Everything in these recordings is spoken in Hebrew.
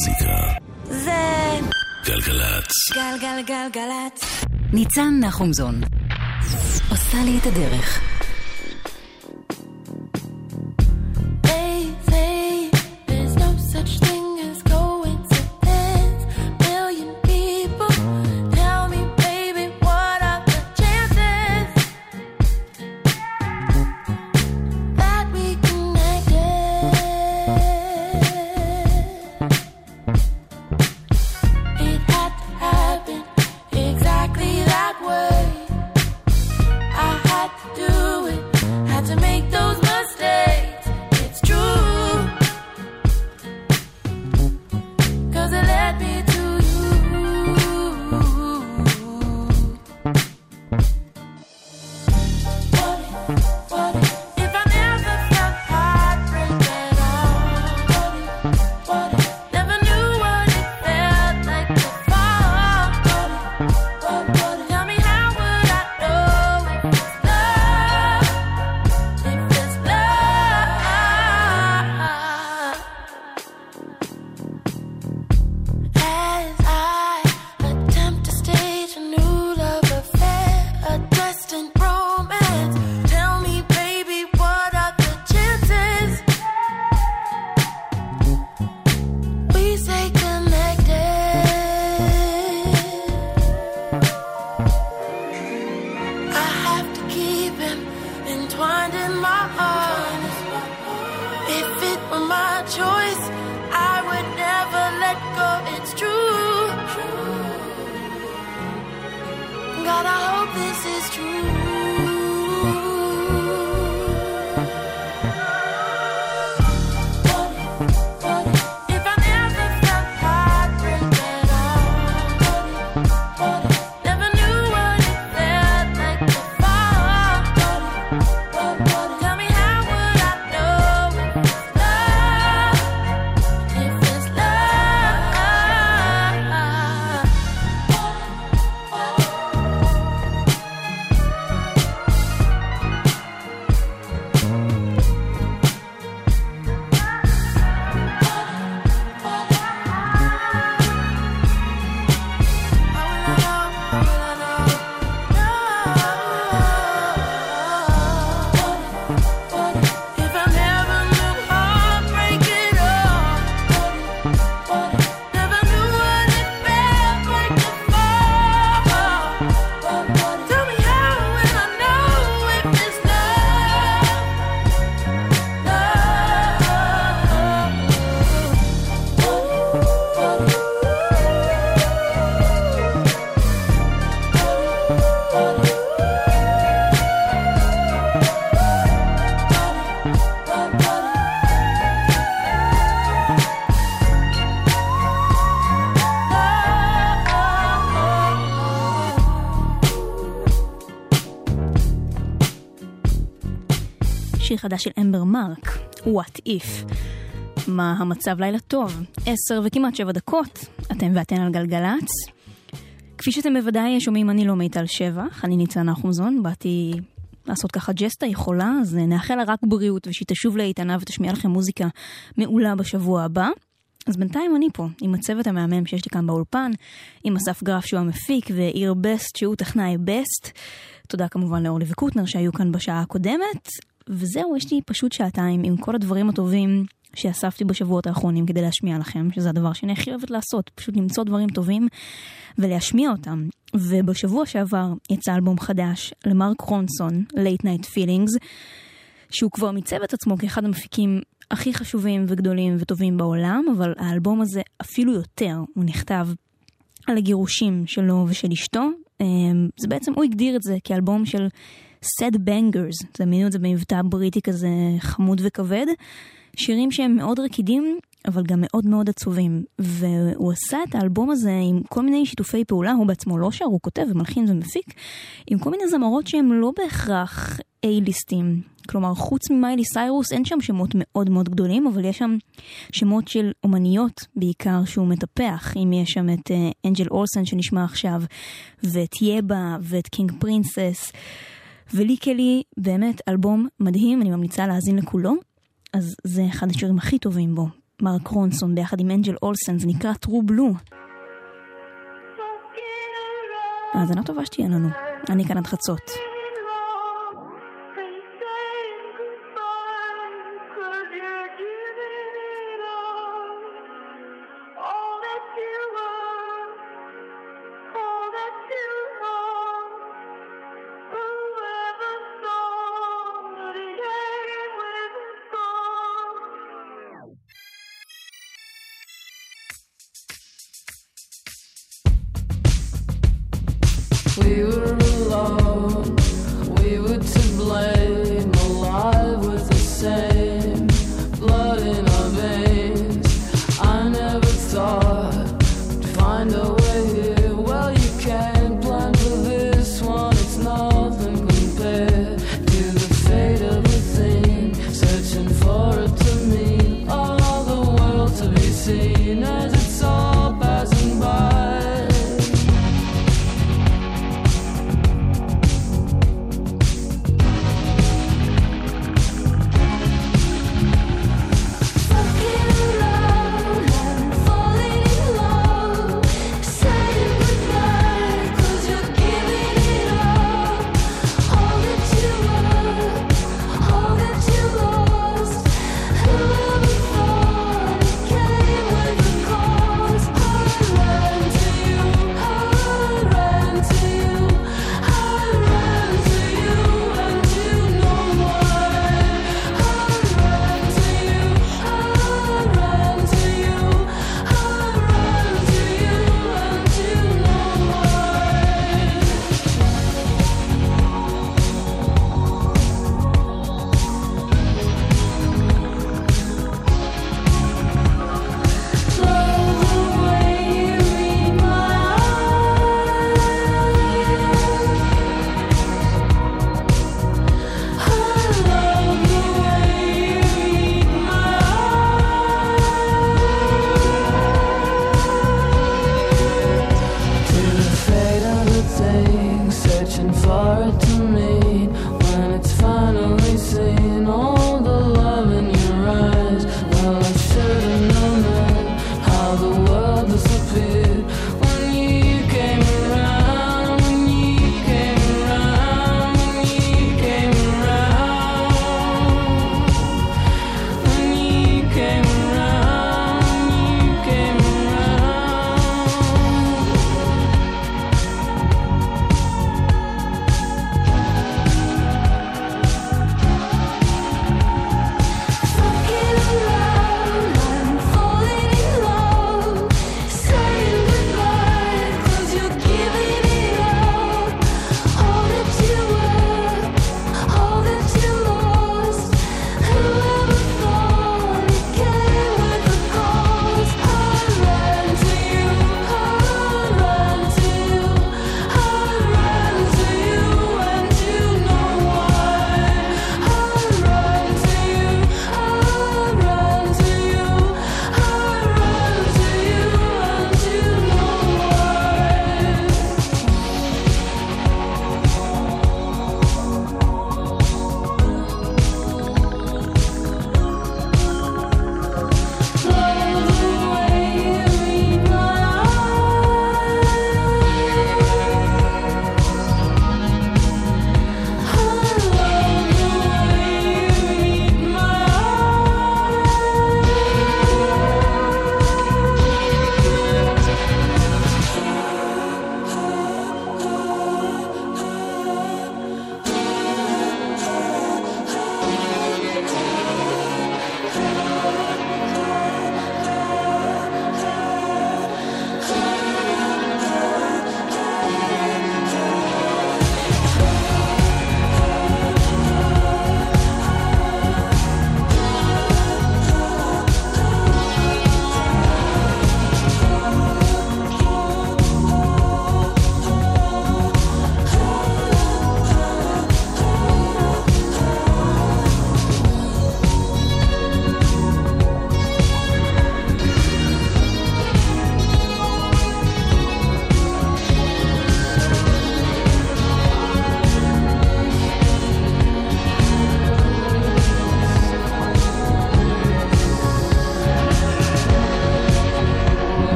המוזיקה. זה... גלגלצ. גלגלגלגלצ. ניצן נחומזון עושה לי את הדרך. שיר חדש של אמבר מרק, What If. מה המצב לילה טוב? עשר וכמעט שבע דקות, אתם ואתן על גלגלצ. כפי שאתם בוודאי שומעים, אני לא מיטל שבח, אני ניצן נחומזון, באתי לעשות ככה ג'סטה, היא חולה, אז נאחל לה רק בריאות ושהיא תשוב לאיתנה ותשמיע לכם מוזיקה מעולה בשבוע הבא. אז בינתיים אני פה, עם הצוות המהמם שיש לי כאן באולפן, עם אסף גרף שהוא המפיק, ויאיר בסט שהוא טכנאי בסט. תודה כמובן לאורלי וקוטנר שהיו כאן בשעה הקודמת. וזהו, יש לי פשוט שעתיים עם כל הדברים הטובים שאספתי בשבועות האחרונים כדי להשמיע לכם, שזה הדבר שאני הכי אוהבת לעשות, פשוט למצוא דברים טובים ולהשמיע אותם. ובשבוע שעבר יצא אלבום חדש למרק רונסון, Late Night Feelings, שהוא כבר מיצב את עצמו כאחד המפיקים הכי חשובים וגדולים וטובים בעולם, אבל האלבום הזה אפילו יותר, הוא נכתב על הגירושים שלו ושל אשתו. אמ, זה בעצם, הוא הגדיר את זה כאלבום של sad bangers, זה מינו את זה במבטא בריטי כזה חמוד וכבד. שירים שהם מאוד רקידים, אבל גם מאוד מאוד עצובים. והוא עשה את האלבום הזה עם כל מיני שיתופי פעולה, הוא בעצמו לא שר, הוא כותב ומלחין ומפיק, עם כל מיני זמרות שהם לא בהכרח A-ליסטים. כלומר, חוץ ממיילי סיירוס אין שם שמות מאוד מאוד גדולים, אבל יש שם שמות של אומניות בעיקר שהוא מטפח. אם יש שם את אה, אנג'ל אה, אולסן שנשמע עכשיו, ואת יבה, ואת קינג פרינסס. ו Lykke Li, באמת אלבום מדהים, אני ממליצה להאזין לכולו. אז זה אחד השירים הכי טובים בו. מרק רונסון ביחד עם אנג'ל אולסן, זה נקרא True Blue. האזנה טובה שתהיה לנו. אני כאן עד חצות.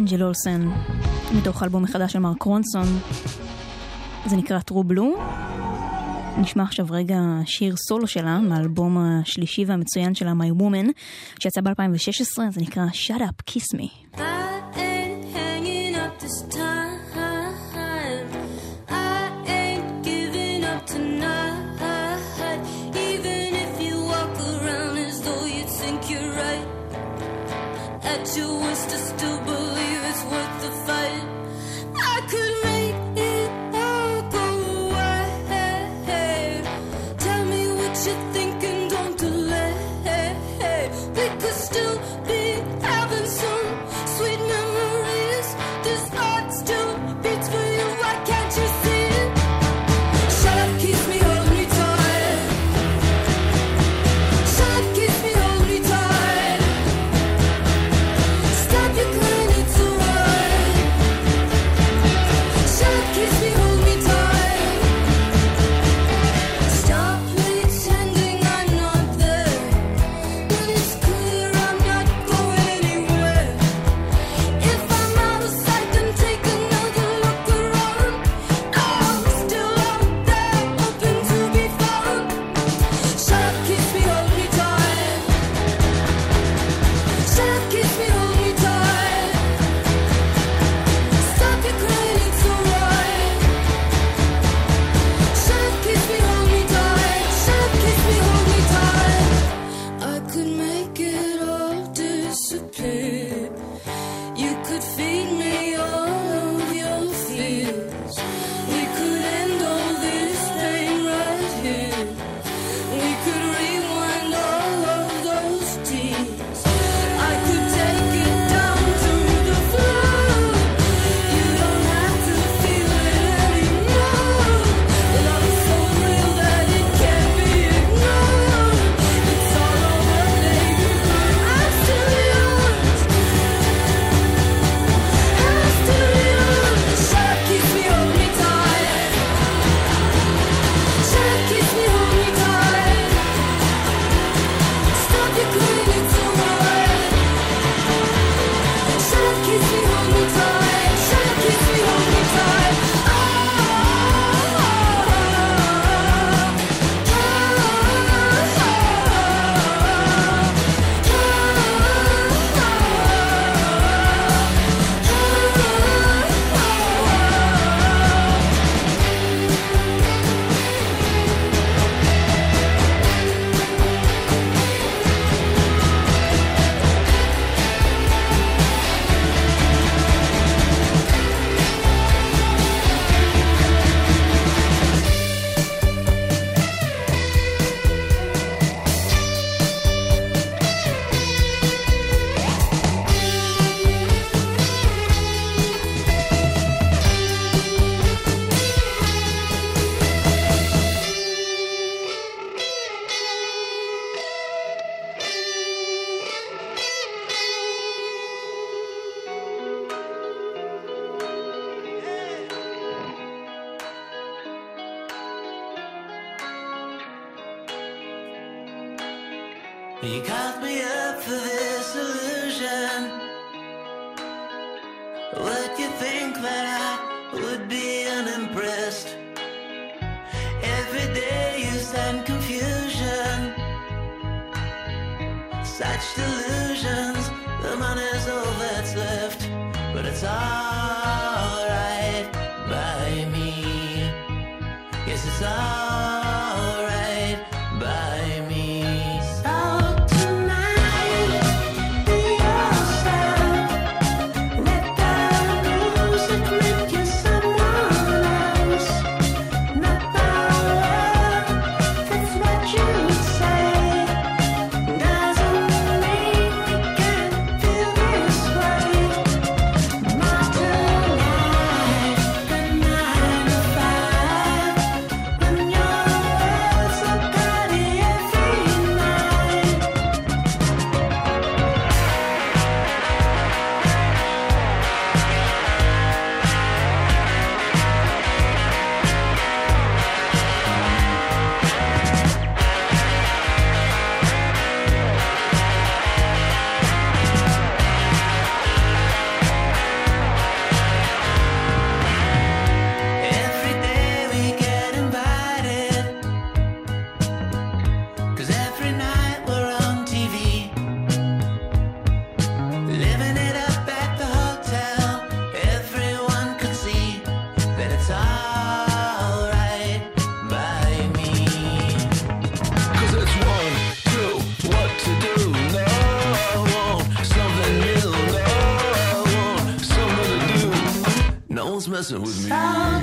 אנג'ל אולסן, מתוך אלבום מחדש של מרק רונסון. זה נקרא True Blue. נשמע עכשיו רגע שיר סולו שלה, מהאלבום השלישי והמצוין שלה, My Woman, שיצא ב-2016, זה נקרא Shut Up, Kiss Me. I ain't hanging still burning. You got me up for this illusion. Would you think that I would be unimpressed? Every day you send confusion. Such delusions, the money's all that's left, but it's all. listen, who's me?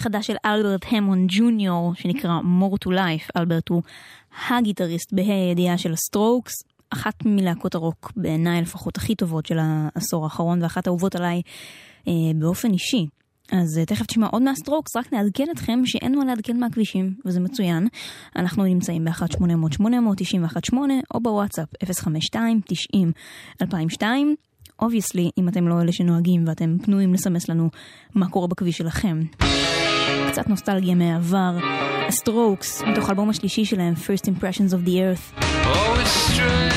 חדש של אלברט המונד ג'וניור, שנקרא More to Life. אלברט הוא הגיטריסט בה"א הידיעה של הסטרוקס, אחת מלהקות הרוק, בעיניי לפחות הכי טובות של העשור האחרון, ואחת האהובות עליי אה, באופן אישי. אז אה, תכף נשמע עוד מהסטרוקס, רק נעדכן אתכם שאין מה לעדכן מהכבישים, וזה מצוין. אנחנו נמצאים ב-1800-8918 או בוואטסאפ 052-90-2002. Obviously, אם אתם לא אלה שנוהגים ואתם פנויים לסמס לנו מה קורה בכביש שלכם. קצת נוסטלגיה מהעבר. הסטרוקס, מתוך האלבום השלישי שלהם, First Impressions of the Earth. Oh,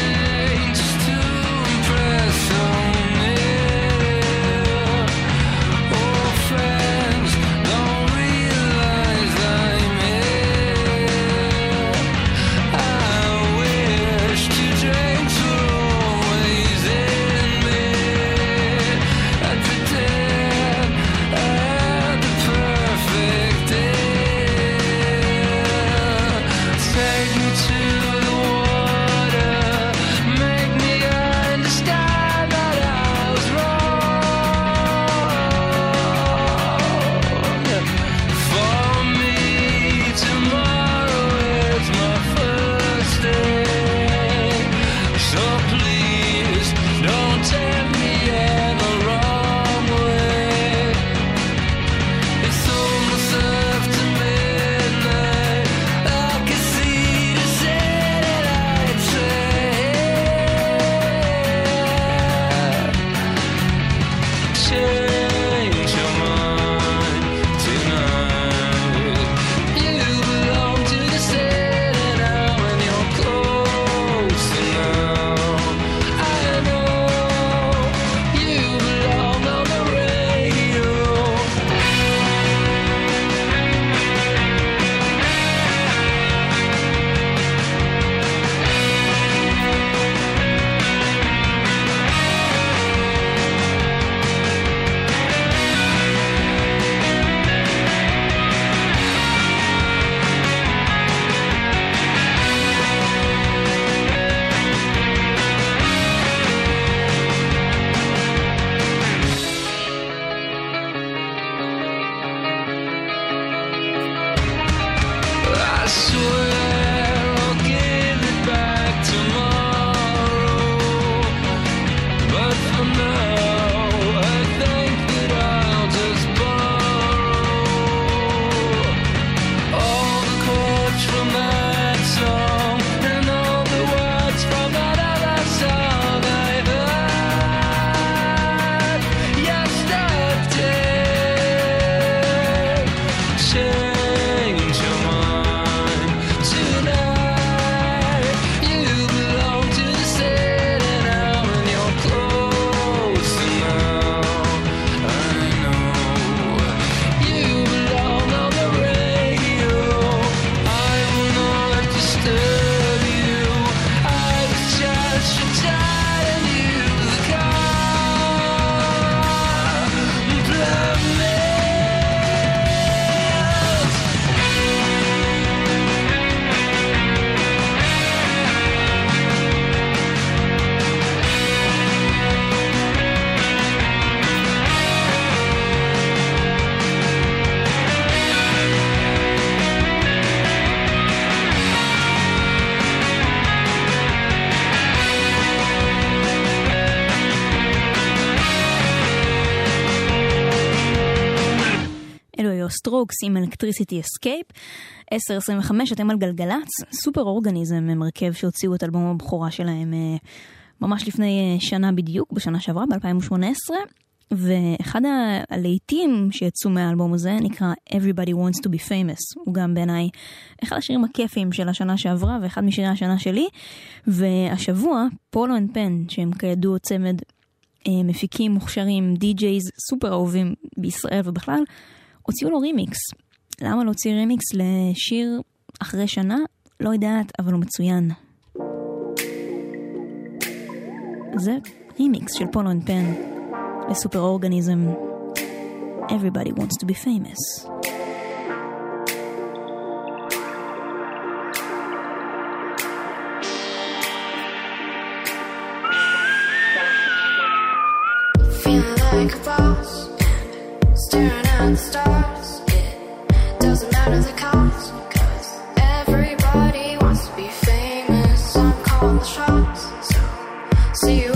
Electricityscape. 10.25 אתם על גלגלצ, סופר אורגניזם הם הרכב שהוציאו את אלבום הבכורה שלהם אה, ממש לפני אה, שנה בדיוק, בשנה שעברה, ב-2018. ואחד הלהיטים שיצאו מהאלבום הזה נקרא Everybody Wants to be Famous. הוא גם בעיניי אחד השירים הכיפיים של השנה שעברה ואחד משירי השנה שלי. והשבוע, פולו אנד פן, שהם כידוע צמד אה, מפיקים מוכשרים, DJs סופר אהובים בישראל ובכלל, הוציאו לו רימיקס. למה להוציא רימיקס לשיר אחרי שנה? לא יודעת, אבל הוא מצוין. זה רימיקס של פולו אנד פן לסופר אורגניזם. Everybody wants to be famous. Like a boss, staring at stars. It doesn't matter the cost, everybody wants to be famous. I'm calling the shots, so see you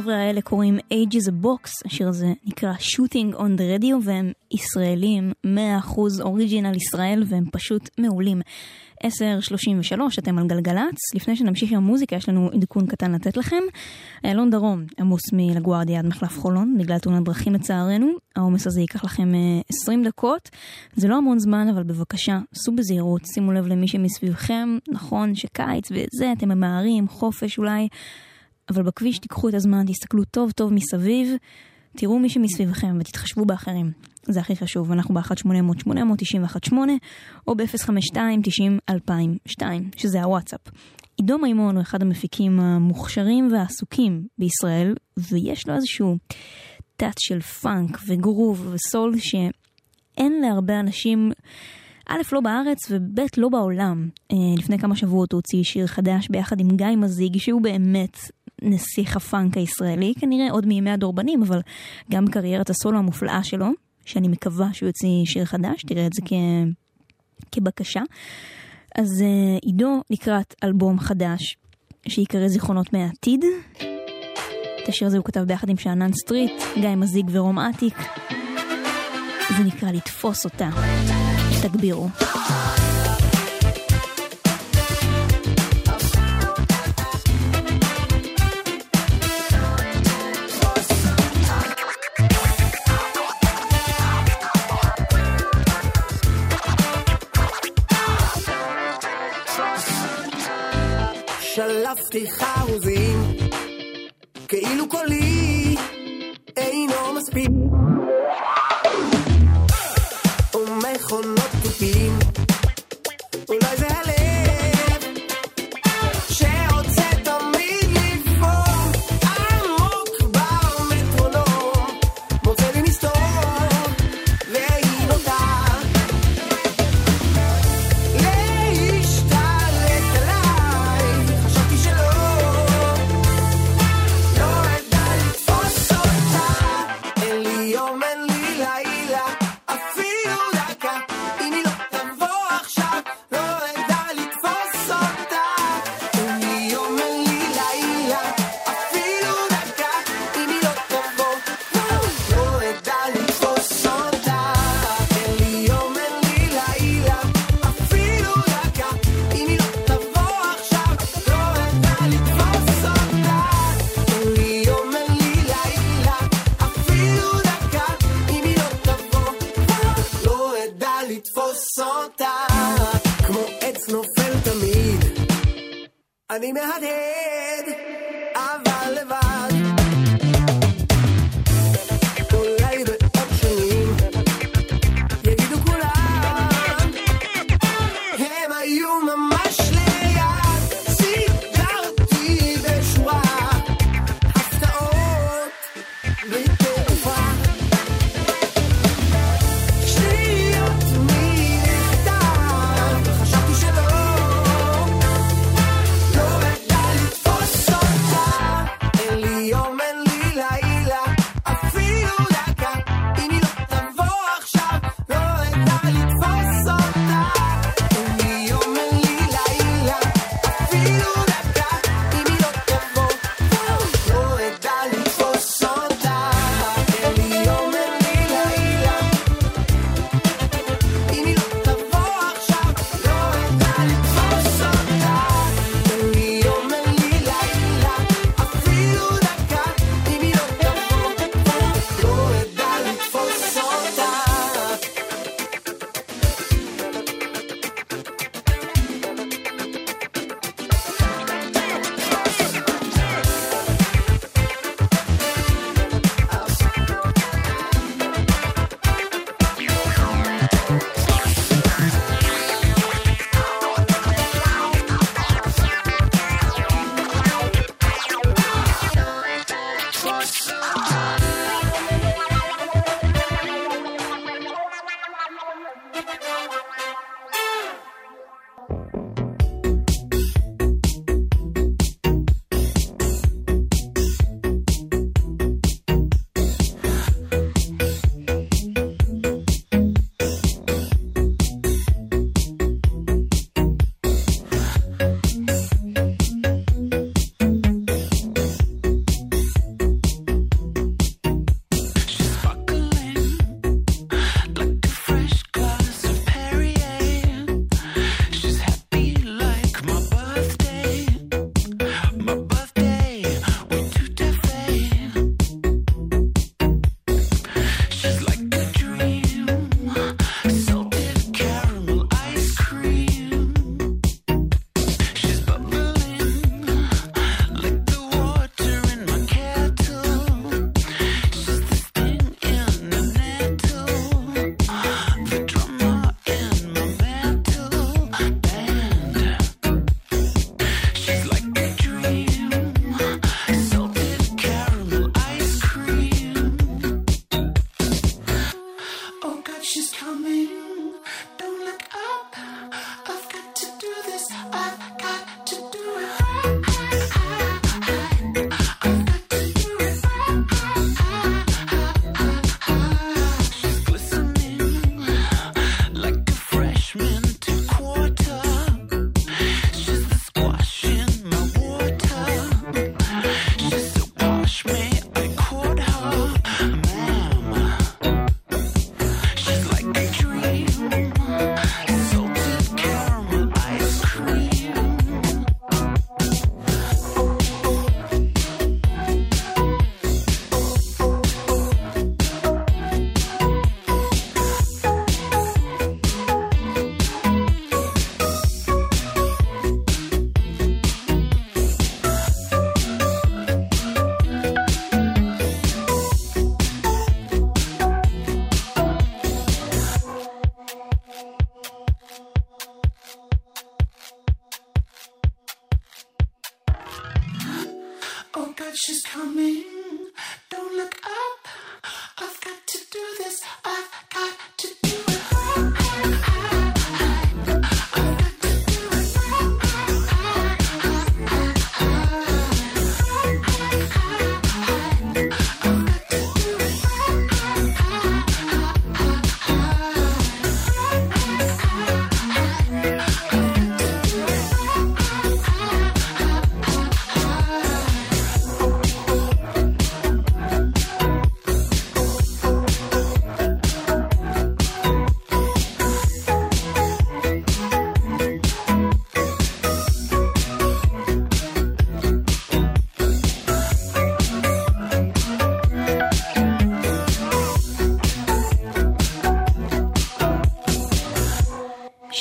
לחבר'ה האלה קוראים Age is a Box, השיר הזה נקרא Shooting on the Radio והם ישראלים, 100% אוריג'ינל ישראל והם פשוט מעולים. 10.33, אתם על גלגלצ, לפני שנמשיך עם המוזיקה יש לנו עדכון קטן לתת לכם. איילון דרום עמוס מלגוארדיה עד מחלף חולון, בגלל תאונת דרכים לצערנו, העומס הזה ייקח לכם אה, 20 דקות, זה לא המון זמן אבל בבקשה, סעו בזהירות, שימו לב למי שמסביבכם, נכון שקיץ וזה, אתם ממהרים, חופש אולי. אבל בכביש תיקחו את הזמן, תסתכלו טוב טוב מסביב, תראו מי שמסביבכם ותתחשבו באחרים. זה הכי חשוב, אנחנו ב-1-800-891-8 או ב-052-90-2002, שזה הוואטסאפ. עידו מימון הוא אחד המפיקים המוכשרים והעסוקים בישראל, ויש לו איזשהו תת של פאנק וגרוב וסול שאין להרבה אנשים... א', לא בארץ, וב', לא בעולם. אה, לפני כמה שבועות הוא הוציא שיר חדש ביחד עם גיא מזיג, שהוא באמת נסיך הפאנק הישראלי, כנראה עוד מימי הדורבנים, אבל גם בקריירת הסולו המופלאה שלו, שאני מקווה שהוא יוציא שיר חדש, תראה את זה כ... כבקשה. אז אה, עידו לקראת אלבום חדש, שיקרא זיכרונות מהעתיד. את השיר הזה הוא כתב ביחד עם שאנן סטריט, גיא מזיג ורום אטיק. זה נקרא לתפוס אותה. תגבירו. Te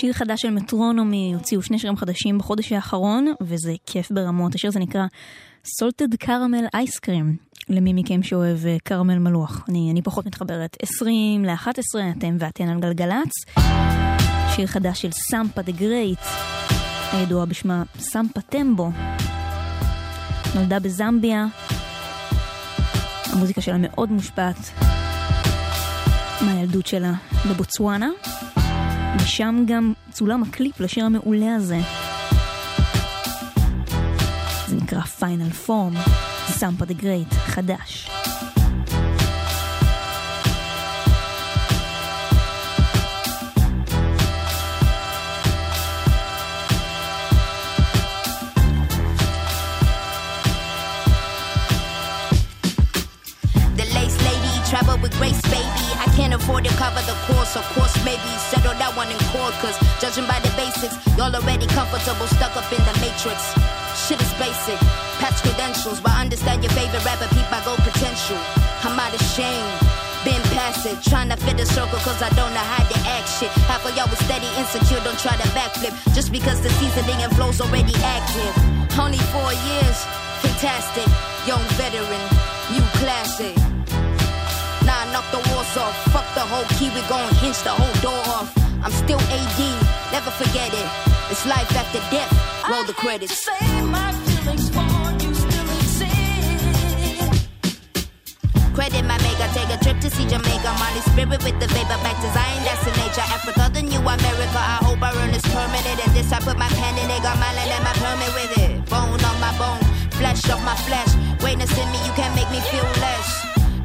שיר חדש של מטרונומי, הוציאו שני שירים חדשים בחודש האחרון, וזה כיף ברמות. השיר הזה נקרא סולטד קרמל אייסקרים, למי מכם שאוהב אה, קרמל מלוח. אני, אני פחות מתחברת. 20 ל-11, אתם ואתן על גלגלצ. שיר חדש של סמפה דה גרייט, הידועה בשמה סמפה טמבו. נולדה בזמביה, המוזיקה שלה מאוד מושפעת מהילדות שלה בבוצואנה, ושם גם צולם הקליפ לשיר המעולה הזה. זה נקרא Final Form, סמפה דה גרייט, חדש. Afford to cover the course, of course, maybe settle that one in court. Cause judging by the basics, y'all already comfortable, stuck up in the matrix. Shit is basic, patch credentials, but understand your favorite rapper, peep I go potential. I'm out of shame. Been past it, trying to fit the circle cause I don't know how to act shit. Half of y'all was steady, insecure, don't try to backflip. Just because the seasoning and flow's already active. Only four years, fantastic. Young veteran, new classic. Knock the walls off. Fuck the whole key, we gon' hinge the whole door off. I'm still AD, never forget it. It's life after death. Roll the credits. I hate to say my feelings for you still exist. Credit my maker, take a trip to see Jamaica. Molly spirit with the vapor, back to Zion, that's the nature. Africa, the new America. I hope I earn this permanent. And this I put my pen in it, got my land and my permit with it. Bone on my bone, flesh off my flesh. Greatness in me, you can't make me feel less.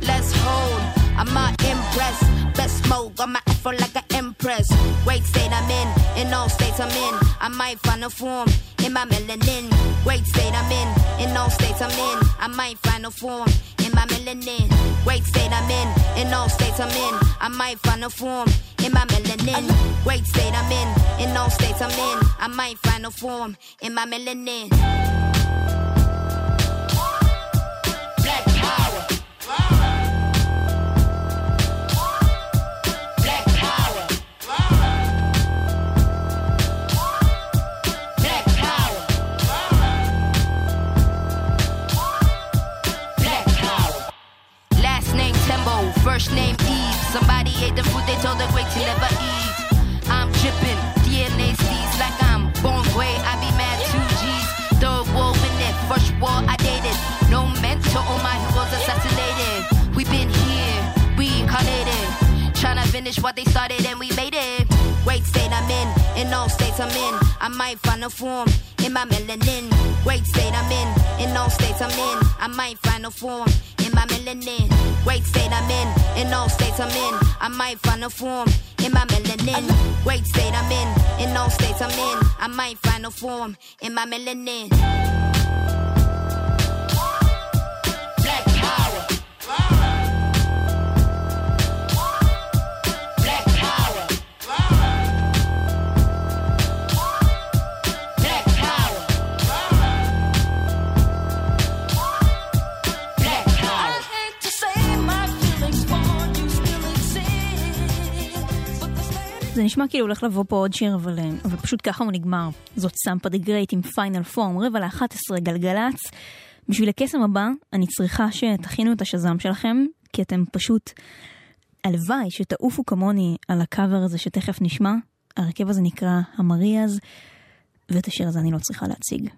Let's hold, I'm not impressed. Best smoke, got my afro like an empress. Great state I'm in, in all states I'm in. I might find a form in my melanin. Great state I'm in, in all states I'm in. I might find a form in my melanin. Great state I'm in, in all states I'm in. I might find a form in my melanin. Great state I'm in, in all states I'm in. I might find a form in my melanin. First name Eve. Somebody ate the food they told the great to never eat. I'm dripping, DNA sees like I'm born gray. I be mad two G's. Third war in it, first war I dated. No mentor, all my heroes assassinated. We been here, We reincarnated. Tryna finish what they started and we made it. Great state I'm in, in all states I'm in. I might find a form in my melanin. Great state I'm in, in all states I'm in. I might find a form my melanin. Great state I'm in, in all states I'm in. I might find a form in my melanin. Great state I'm in, in all states I'm in. I might find a form in my melanin. זה נשמע כאילו הולך לבוא פה עוד שיר, אבל, אה, אבל פשוט ככה הוא נגמר. זאת סמפה דה גרייט עם Final Form, רבע ל-11 גלגלצ. בשביל הקסם הבא, אני צריכה שתכינו את השזם שלכם, כי אתם פשוט... הלוואי שתעופו כמוני על הקאבר הזה שתכף נשמע. הרכב הזה נקרא המריאז, ואת השיר הזה אני לא צריכה להציג.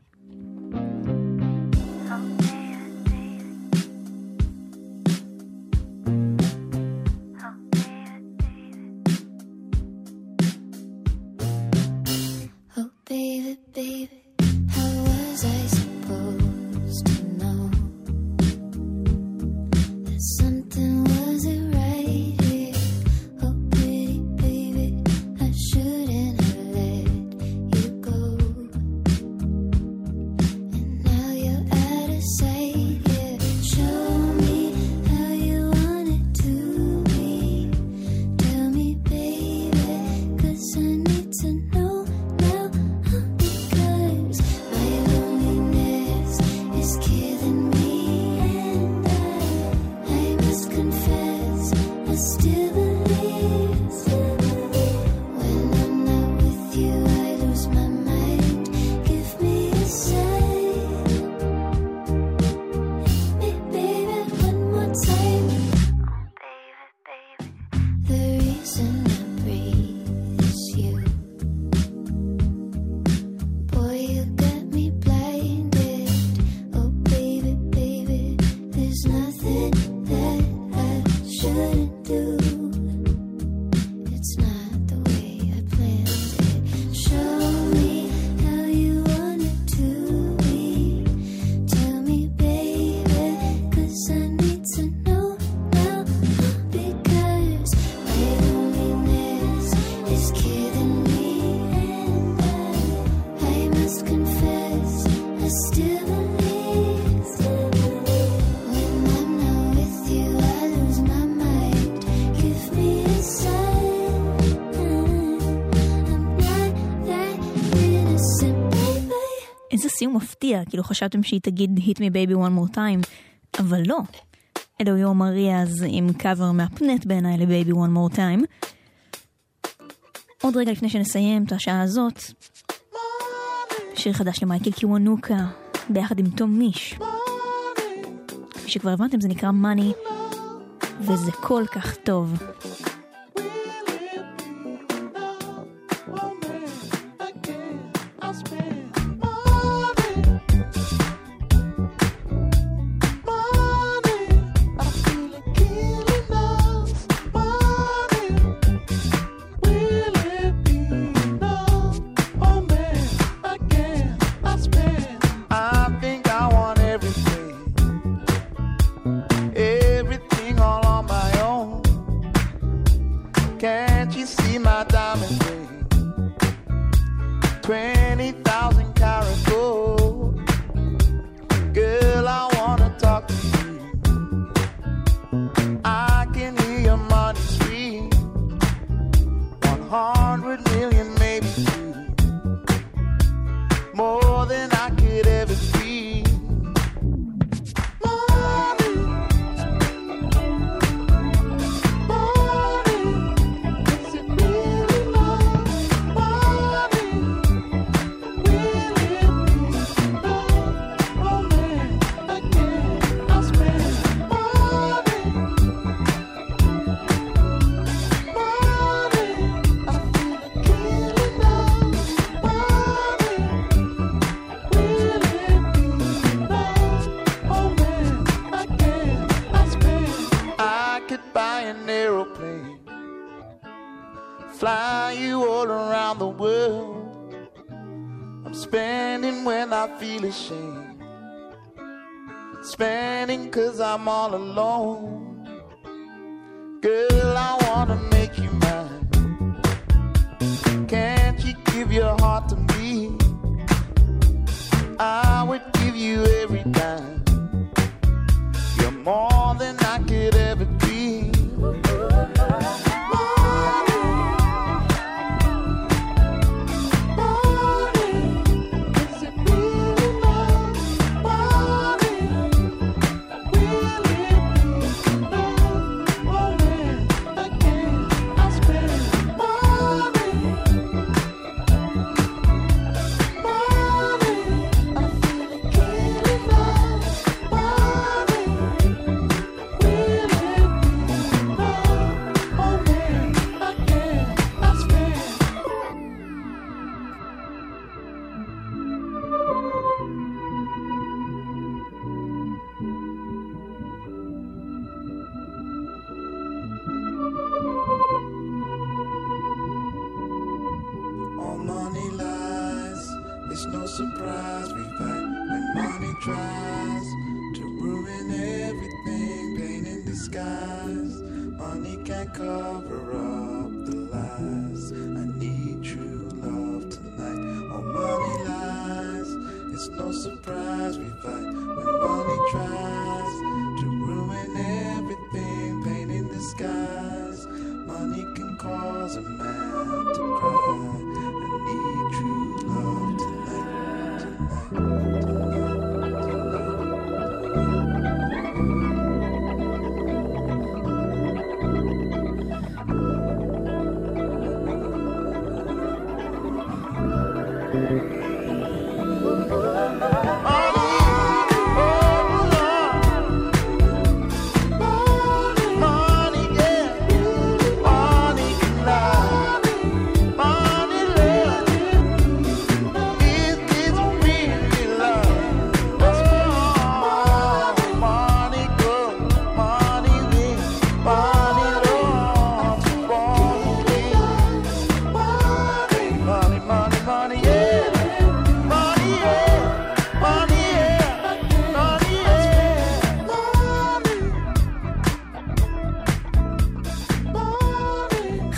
מפתיע, כאילו חשבתם שהיא תגיד hit me baby one more time, אבל לא. אלו יום אריאז עם קאבר מהפנט בעיניי לבייבי one more time. עוד רגע לפני שנסיים את השעה הזאת, שיר חדש למייקל קיוונוקה, ביחד עם תום מיש. כפי שכבר הבנתם זה נקרא מאני, וזה כל כך טוב. I feel ashamed. Spending cause I'm all alone. Girl, I wanna make you mine. Can't you give your heart to me? I would give you every dime. You're more than I could ever give.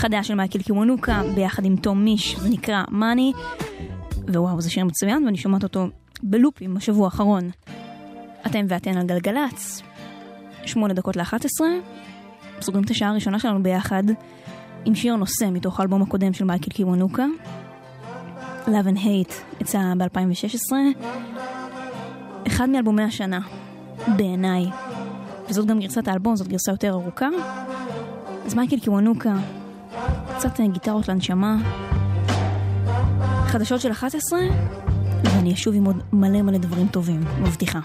החדש של מייקל קיוונוקה ביחד עם תום מיש, זה נקרא מאני, ווואו, זה שיר מצוין, ואני שומעת אותו בלופים בשבוע האחרון. אתם ואתן על גלגלצ, שמונה דקות לאחת עשרה, סוגרים את השעה הראשונה שלנו ביחד עם שיר נושא מתוך האלבום הקודם של מייקל קיוונוקה, Love and Hate, יצא ב-2016, אחד מאלבומי השנה, בעיניי. וזאת גם גרסת האלבום, זאת גרסה יותר ארוכה. אז מייקל קיוונוקה קצת אה, גיטרות לנשמה. חדשות של 11, ואני אשוב עם עוד מלא מלא דברים טובים, מבטיחה.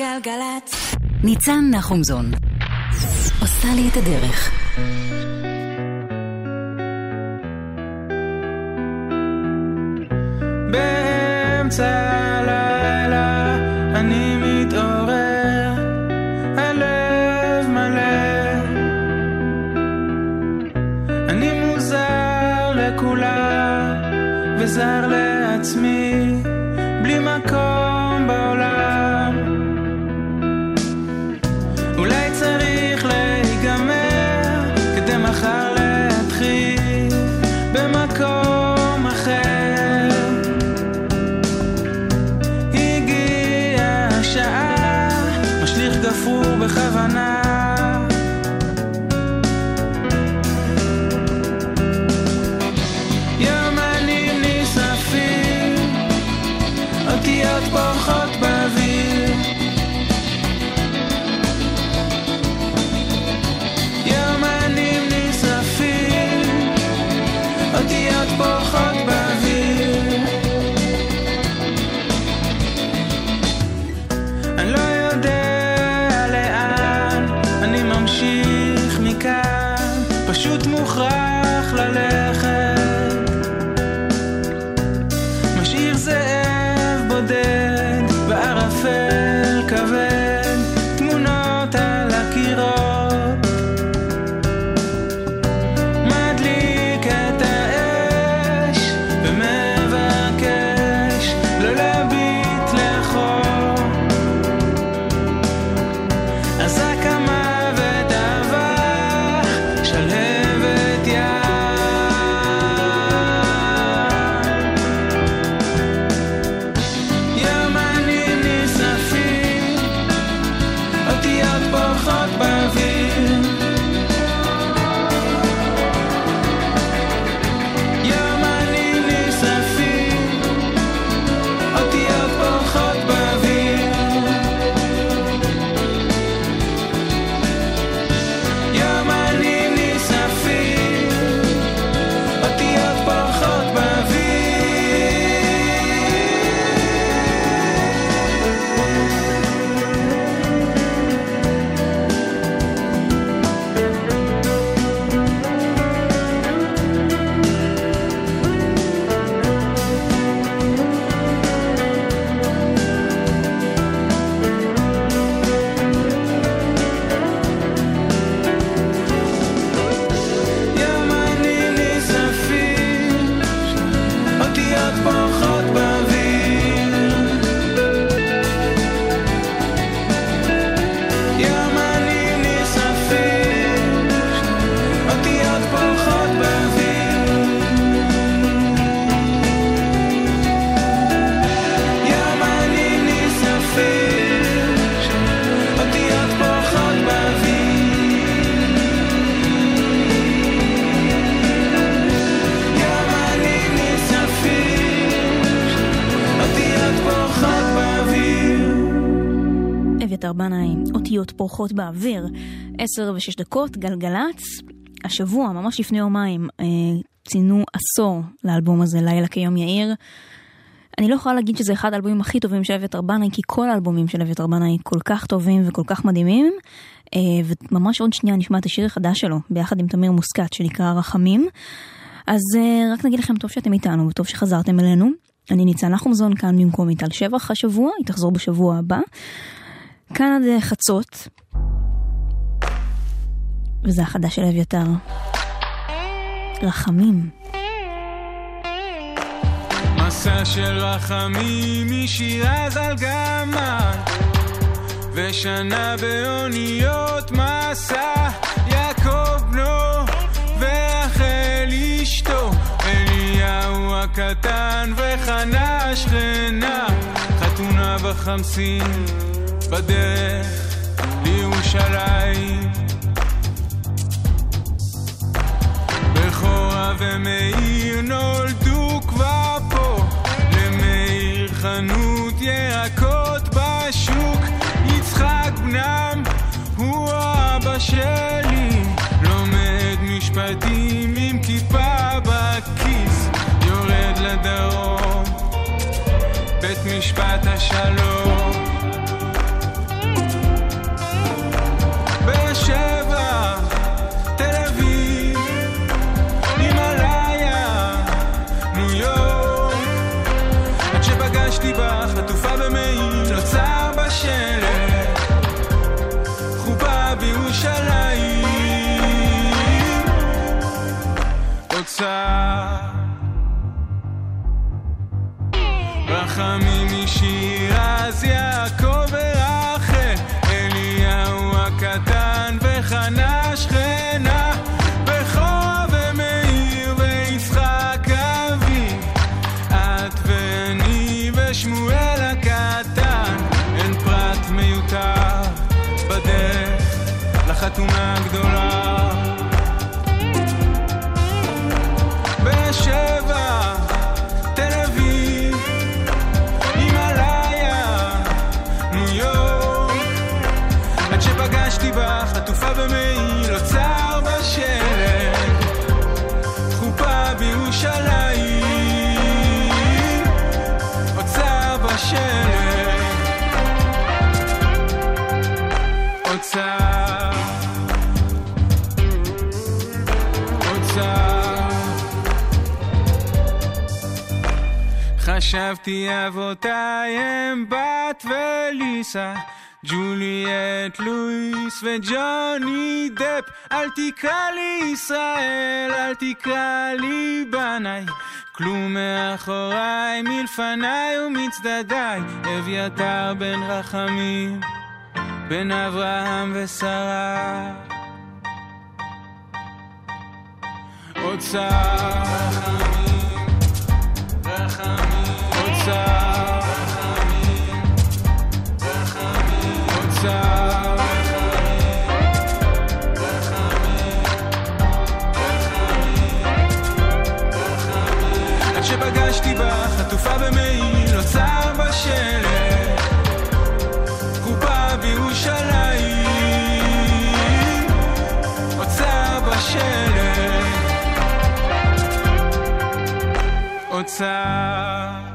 גלגלגלגלצ. ניצן נחומזון עושה לי את הדרך. פורחות באוויר, עשר ושש דקות, גלגלצ. השבוע, ממש לפני יומיים, אה, ציינו עשור לאלבום הזה, לילה כיום יאיר. אני לא יכולה להגיד שזה אחד האלבומים הכי טובים של אביתר בנאי, כי כל האלבומים של אביתר בנאי כל כך טובים וכל כך מדהימים. אה, וממש עוד שנייה נשמע את השיר החדש שלו, ביחד עם תמיר מוסקת, שנקרא רחמים. אז אה, רק נגיד לכם טוב שאתם איתנו וטוב שחזרתם אלינו. אני ניצן נחומזון כאן במקום מיטל שבח השבוע, היא תחזור בשבוע הבא. כאן עד חצות. וזה החדש של אביתר. רחמים. מסע של רחמים משירת על גמל ושנה באוניות מסע יעקב בנו ורחל אשתו אליהו הקטן וחנה השכנה חתונה בחמסין בדרך לירושלים. בכורה ומאיר נולדו כבר פה, למאיר חנות ירקות בשוק, יצחק בנם הוא אבא שלי, לומד משפטים עם כיפה בכיס, יורד לדרום, בית משפט השלום. חשבתי אבותיי הם בת וליסה ג'וליאט לואיס וג'וני דפ. אל תקרא לי ישראל, אל תקרא לי בניי. כלום מאחוריי, מלפניי ומצדדיי. אביתר בן רחמים, בן אברהם ושרה. עוד שר. רחמים, רחמים. אוצר, אוצר. עד שפגשתי בה חטופה במעיל, לא אוצר בשלג, קופה בירושלים, לא אוצר בשלג. אוצר לא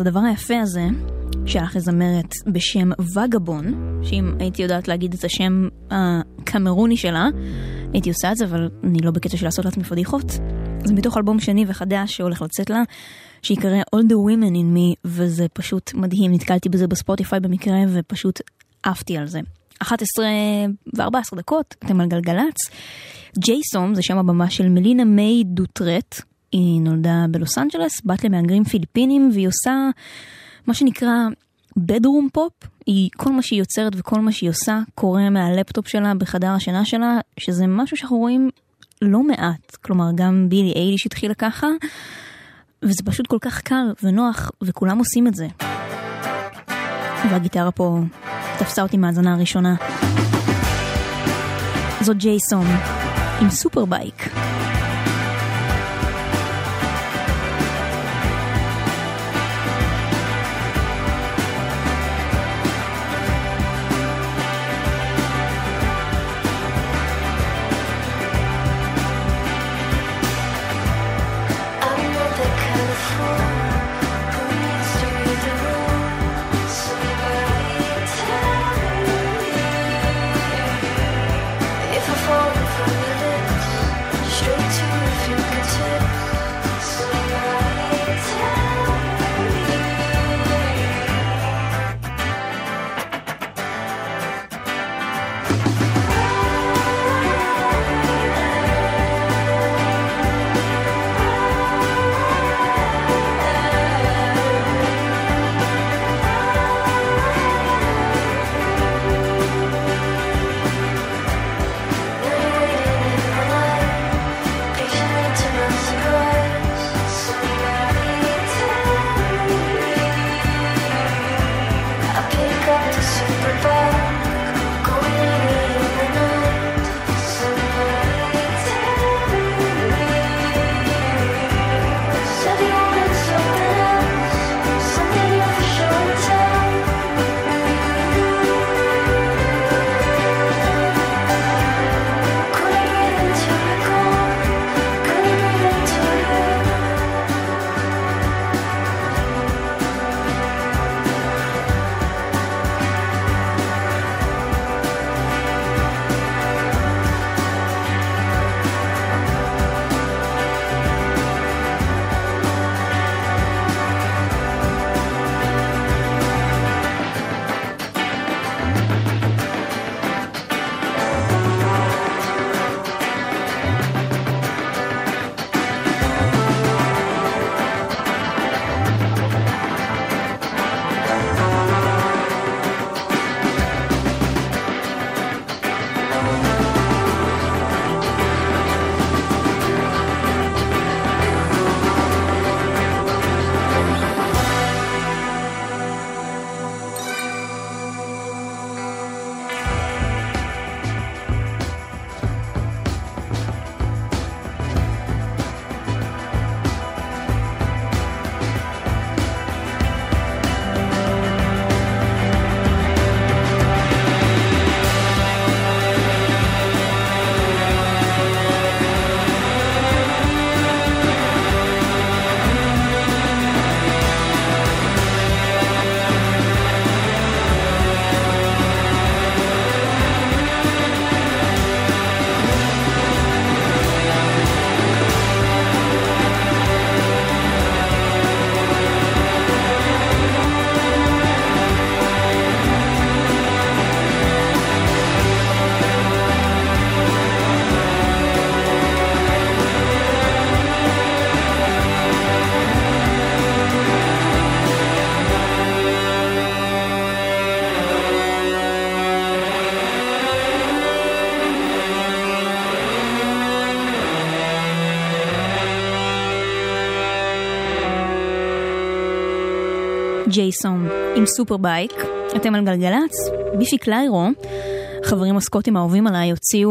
אז הדבר היפה הזה, שהלך לזמרת בשם וגבון, שאם הייתי יודעת להגיד את השם הקמרוני שלה, הייתי עושה את זה, אבל אני לא בקטע של לעשות לעצמי פדיחות. זה מתוך אלבום שני וחדש שהולך לצאת לה, שיקרא All the Women in Me, וזה פשוט מדהים, נתקלתי בזה בספוטיפיי במקרה, ופשוט עפתי על זה. 11 ו-14 דקות, אתם על גלגלצ. ג'ייסום זה שם הבמה של מלינה מיי דוטרט, היא נולדה בלוס אנג'לס, בת למהגרים פיליפינים, והיא עושה מה שנקרא bedroom pop, היא, כל מה שהיא יוצרת וכל מה שהיא עושה קורה מהלפטופ שלה בחדר השינה שלה, שזה משהו שאנחנו רואים לא מעט, כלומר גם בילי אייליש התחילה ככה, וזה פשוט כל כך קל ונוח, וכולם עושים את זה. והגיטרה פה תפסה אותי מהאזנה הראשונה. זאת ג'ייסון עם סופר בייק. ג'יי סום עם Superbike, אתם על גלגלצ, ביפי קליירו, חברים הסקוטים האהובים עליי הוציאו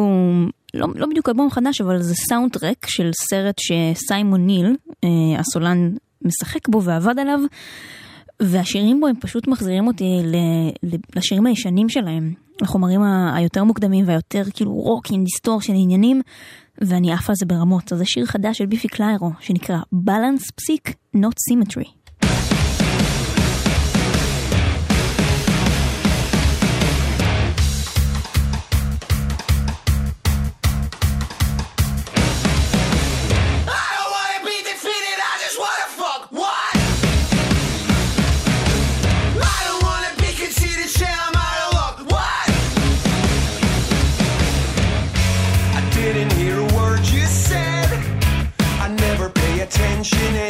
לא, לא בדיוק אלבום חדש אבל זה סאונדטרק של סרט שסיימון ניל, אה, הסולן, משחק בו ועבד עליו. והשירים בו הם פשוט מחזירים אותי ל- ל- לשירים הישנים שלהם, לחומרים ה- היותר מוקדמים והיותר כאילו רוק עם דיסטורשן עניינים, ואני עפה על זה ברמות. אז זה שיר חדש של ביפי קליירו, שנקרא Balance Psic Not Symmetry. function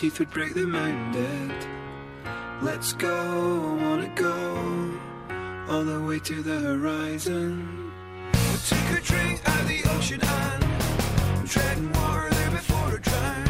teeth would break the mountain dead. Let's go, I wanna go all the way to the horizon. We'll take a drink at the ocean and I'm water there before I drown.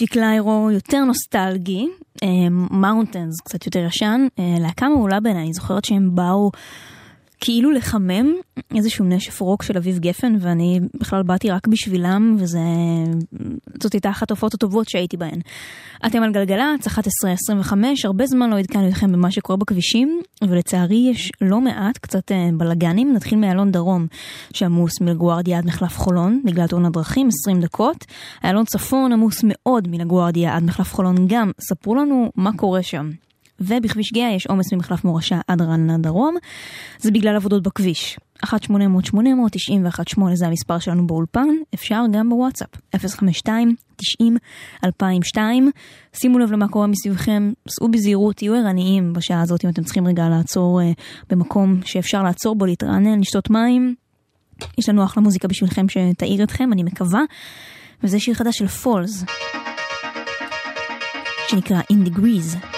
ביפי קליירו יותר נוסטלגי, Mountains קצת יותר ישן, אה, להקה מעולה בעיניי, אני זוכרת שהם באו כאילו לחמם איזשהו נשף רוק של אביב גפן, ואני בכלל באתי רק בשבילם, וזאת הייתה אחת ההופעות הטובות שהייתי בהן. אתם על גלגלצ, 11.25, הרבה זמן לא עדכנו אתכם במה שקורה בכבישים, ולצערי יש לא מעט, קצת אה, בלאגנים. נתחיל מאלון דרום, שעמוס מלגוארדיה עד מחלף חולון, בגלל תאונת דרכים, 20 דקות. איילון צפון עמוס מאוד מלגוארדיה עד מחלף חולון גם. ספרו לנו מה קורה שם. ובכביש גאה יש עומס ממחלף מורשה עד רעננה דרום. זה בגלל עבודות בכביש. 1-800-891-8 זה המספר שלנו באולפן, אפשר גם בוואטסאפ, 052-90-2002. שימו לב למה קורה מסביבכם, סעו בזהירות, תהיו ערניים בשעה הזאת אם אתם צריכים רגע לעצור uh, במקום שאפשר לעצור בו, להתרענן, לשתות מים. יש לנו אחלה מוזיקה בשבילכם שתאיר אתכם, אני מקווה. וזה שיר חדש של פולס, שנקרא In Degrees.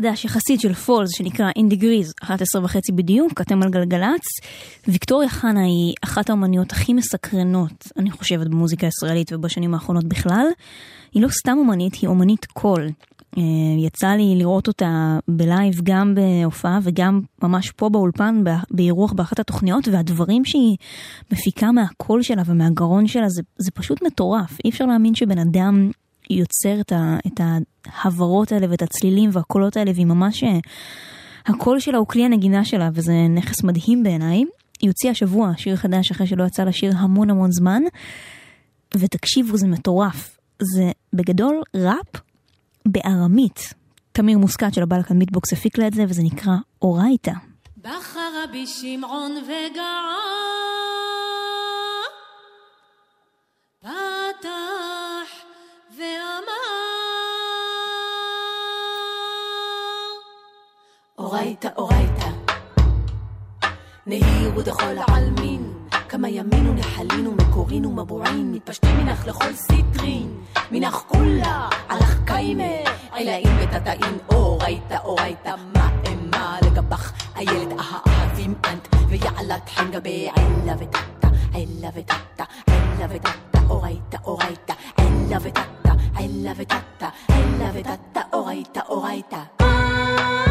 חדש יחסית של פולס שנקרא In Degrees, 11 וחצי בדיוק, אתם על גלגלצ. ויקטוריה חנה היא אחת האומניות הכי מסקרנות, אני חושבת, במוזיקה הישראלית ובשנים האחרונות בכלל. היא לא סתם אומנית, היא אומנית קול. אה, יצא לי לראות אותה בלייב גם בהופעה וגם ממש פה באולפן באירוח באחת התוכניות והדברים שהיא מפיקה מהקול שלה ומהגרון שלה זה, זה פשוט מטורף אי אפשר להאמין שבן אדם יוצר את, ה, את ההברות האלה ואת הצלילים והקולות האלה והיא ממש אה, הקול שלה הוא כלי הנגינה שלה וזה נכס מדהים בעיניי. היא הוציאה השבוע שיר חדש אחרי שלא יצא לשיר המון המון זמן ותקשיבו זה מטורף זה בגדול ראפ בארמית. תמיר מוסקת של הבלקן ביטבוקס הפיק לה את זה, וזה נקרא אורייתא. בכה רבי שמעון וגעה, אורייתא אורייתא. נהיר ודכל העלמין כמה ימין ונחלין ומקורין ומבועין מתפשטים מנך לכל סיטרין. מנך כולה עלך קיימה עילאים ותתאים. אורייתא אורייתא מה אמה לגבך? איילת אהבים אנט ויעלת חן גבי עילה ותתא עילה ותתא עילה ותתא אורייתא אורייתא עילה ותתא עילה ותתא עילה ותתא אורייתא אורייתא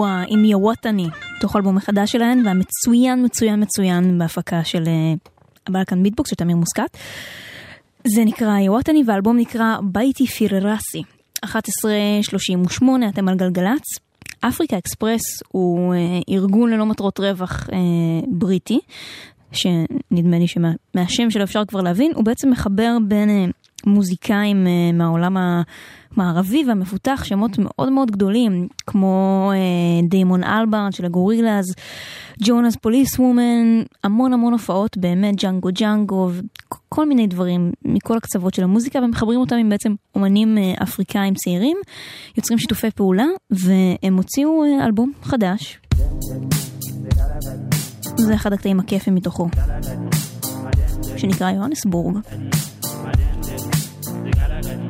איווה עם يا وطني, תוך אלבום החדש שלהן, והמצוין מצוין מצוין בהפקה של אה, הבלקן ביטבוקס של תמיר מוסקת. זה נקרא يا وطني והאלבום נקרא بيتي في راسي. 11.38 אתם על גלגלצ. אפריקה אקספרס הוא אה, ארגון ללא מטרות רווח אה, בריטי, שנדמה לי שמהשם שלו אפשר כבר להבין, הוא בעצם מחבר בין אה, מוזיקאים אה, מהעולם המערבי והמפותח, שמות מאוד מאוד גדולים, כמו אה, דיימון אלברן של הגורילאז, ג'ונס פוליס וומן, המון המון הופעות, באמת ג'אנגו ג'אנגו, כל מיני דברים מכל הקצוות של המוזיקה, ומחברים אותם עם בעצם אומנים אה, אפריקאים צעירים, יוצרים שיתופי פעולה, והם הוציאו אלבום חדש. זה אחד הקטעים הכיפים מתוכו, שנקרא יוהנסבורג. Obrigado, HD.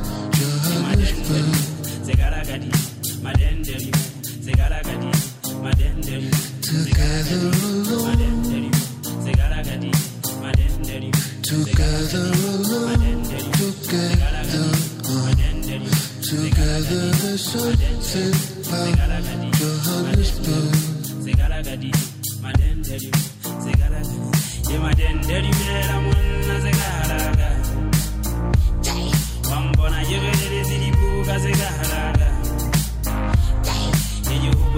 Together alone. Together alone. Together. Together there's something about Johannesburg. Yeah, my den, daddy, man, I'm one, I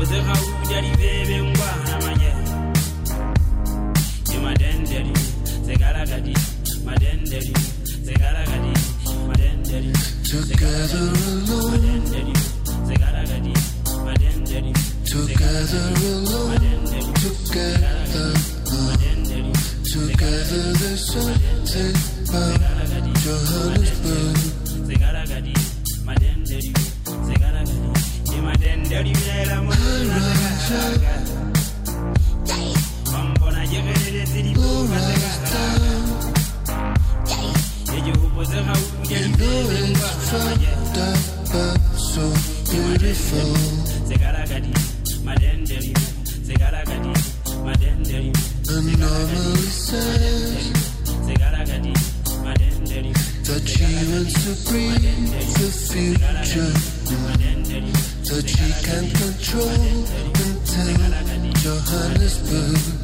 say, God, kujali bebe ungwana manye. Ye together alone zegalagadi madendeli together alone together So beautiful. And normally says that she wants to bring the future. That she can't control Johannesburg.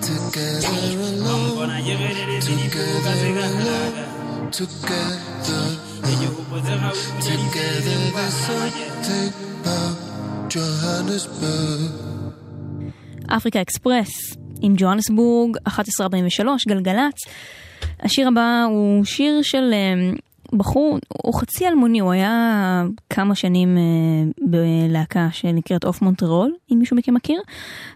Together alone, together alone, together, together. libebe There's ngwana maje something about Johannesburg. אפריקה אקספרס עם ג'והנסבורג, 1143, גלגלצ. השיר הבא הוא שיר של אה, בחור, הוא חצי אלמוני, הוא היה כמה שנים אה, בלהקה שנקראת אוף מונטרול, אם מישהו מכם מכיר,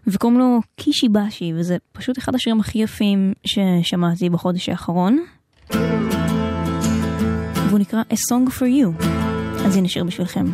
וקוראים לו קישי באשי, וזה פשוט אחד השירים הכי יפים ששמעתי בחודש האחרון. והוא נקרא A Song for You. אז הנה שיר בשבילכם.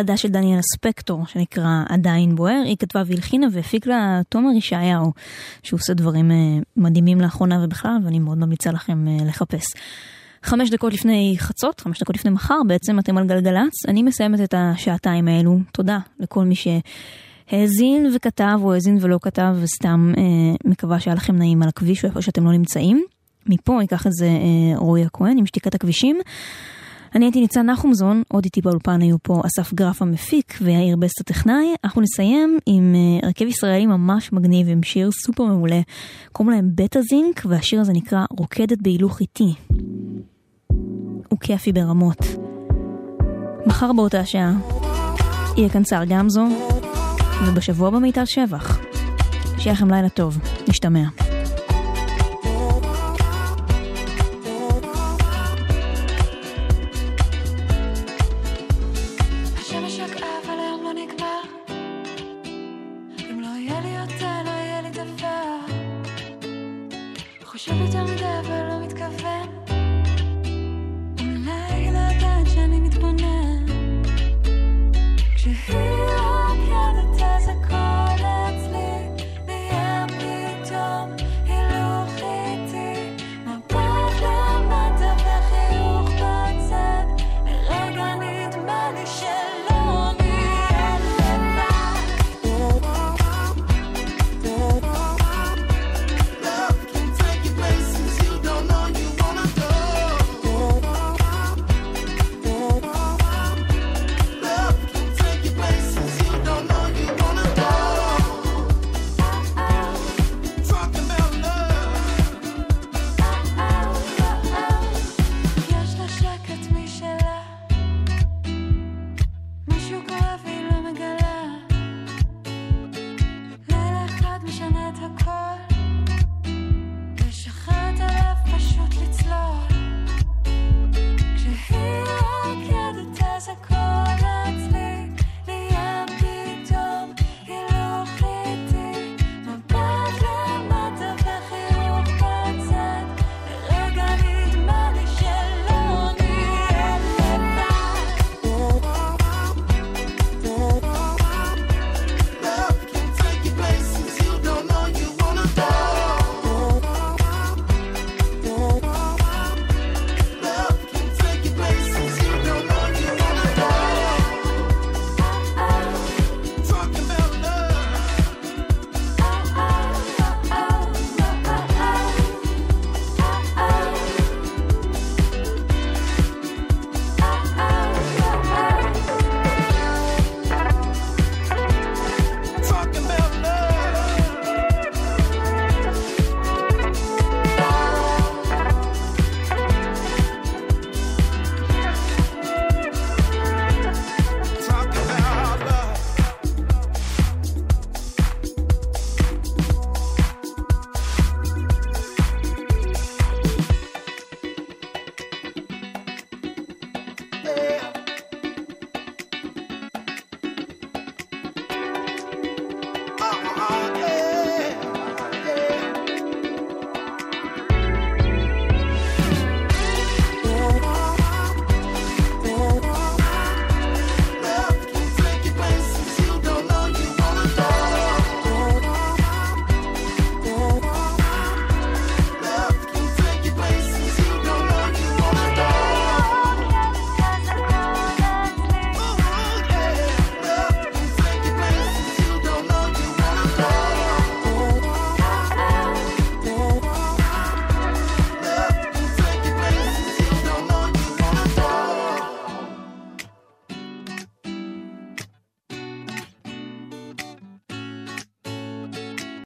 חדש של דניאל ספקטור, שנקרא עדיין בוער. היא כתבה והלחינה והפיק לה תומר ישעיהו, שהוא עושה דברים אה, מדהימים לאחרונה ובכלל, ואני מאוד ממליצה לכם אה, לחפש. חמש דקות לפני חצות, חמש דקות לפני מחר, בעצם אתם על גלגלצ. אני מסיימת את השעתיים האלו. תודה לכל מי שהאזין וכתב, או האזין ולא כתב, וסתם אה, מקווה שהיה לכם נעים על הכביש או איפה שאתם לא נמצאים. מפה ייקח את זה אה, רועי הכהן עם שתיקת הכבישים. אני הייתי ניצן נחומזון, עוד איתי באולפן היו פה אסף גרף המפיק ויאיר בסט הטכנאי. אנחנו נסיים עם אה, הרכב ישראלי ממש מגניב עם שיר סופר מעולה. קוראים להם בטה זינק, והשיר הזה נקרא רוקדת בהילוך איטי. הוא כיפי ברמות. מחר באותה שעה יהיה כאן צער גמזו, ובשבוע הבא מיטל שבח. שיהיה לכם לילה טוב, נשתמע.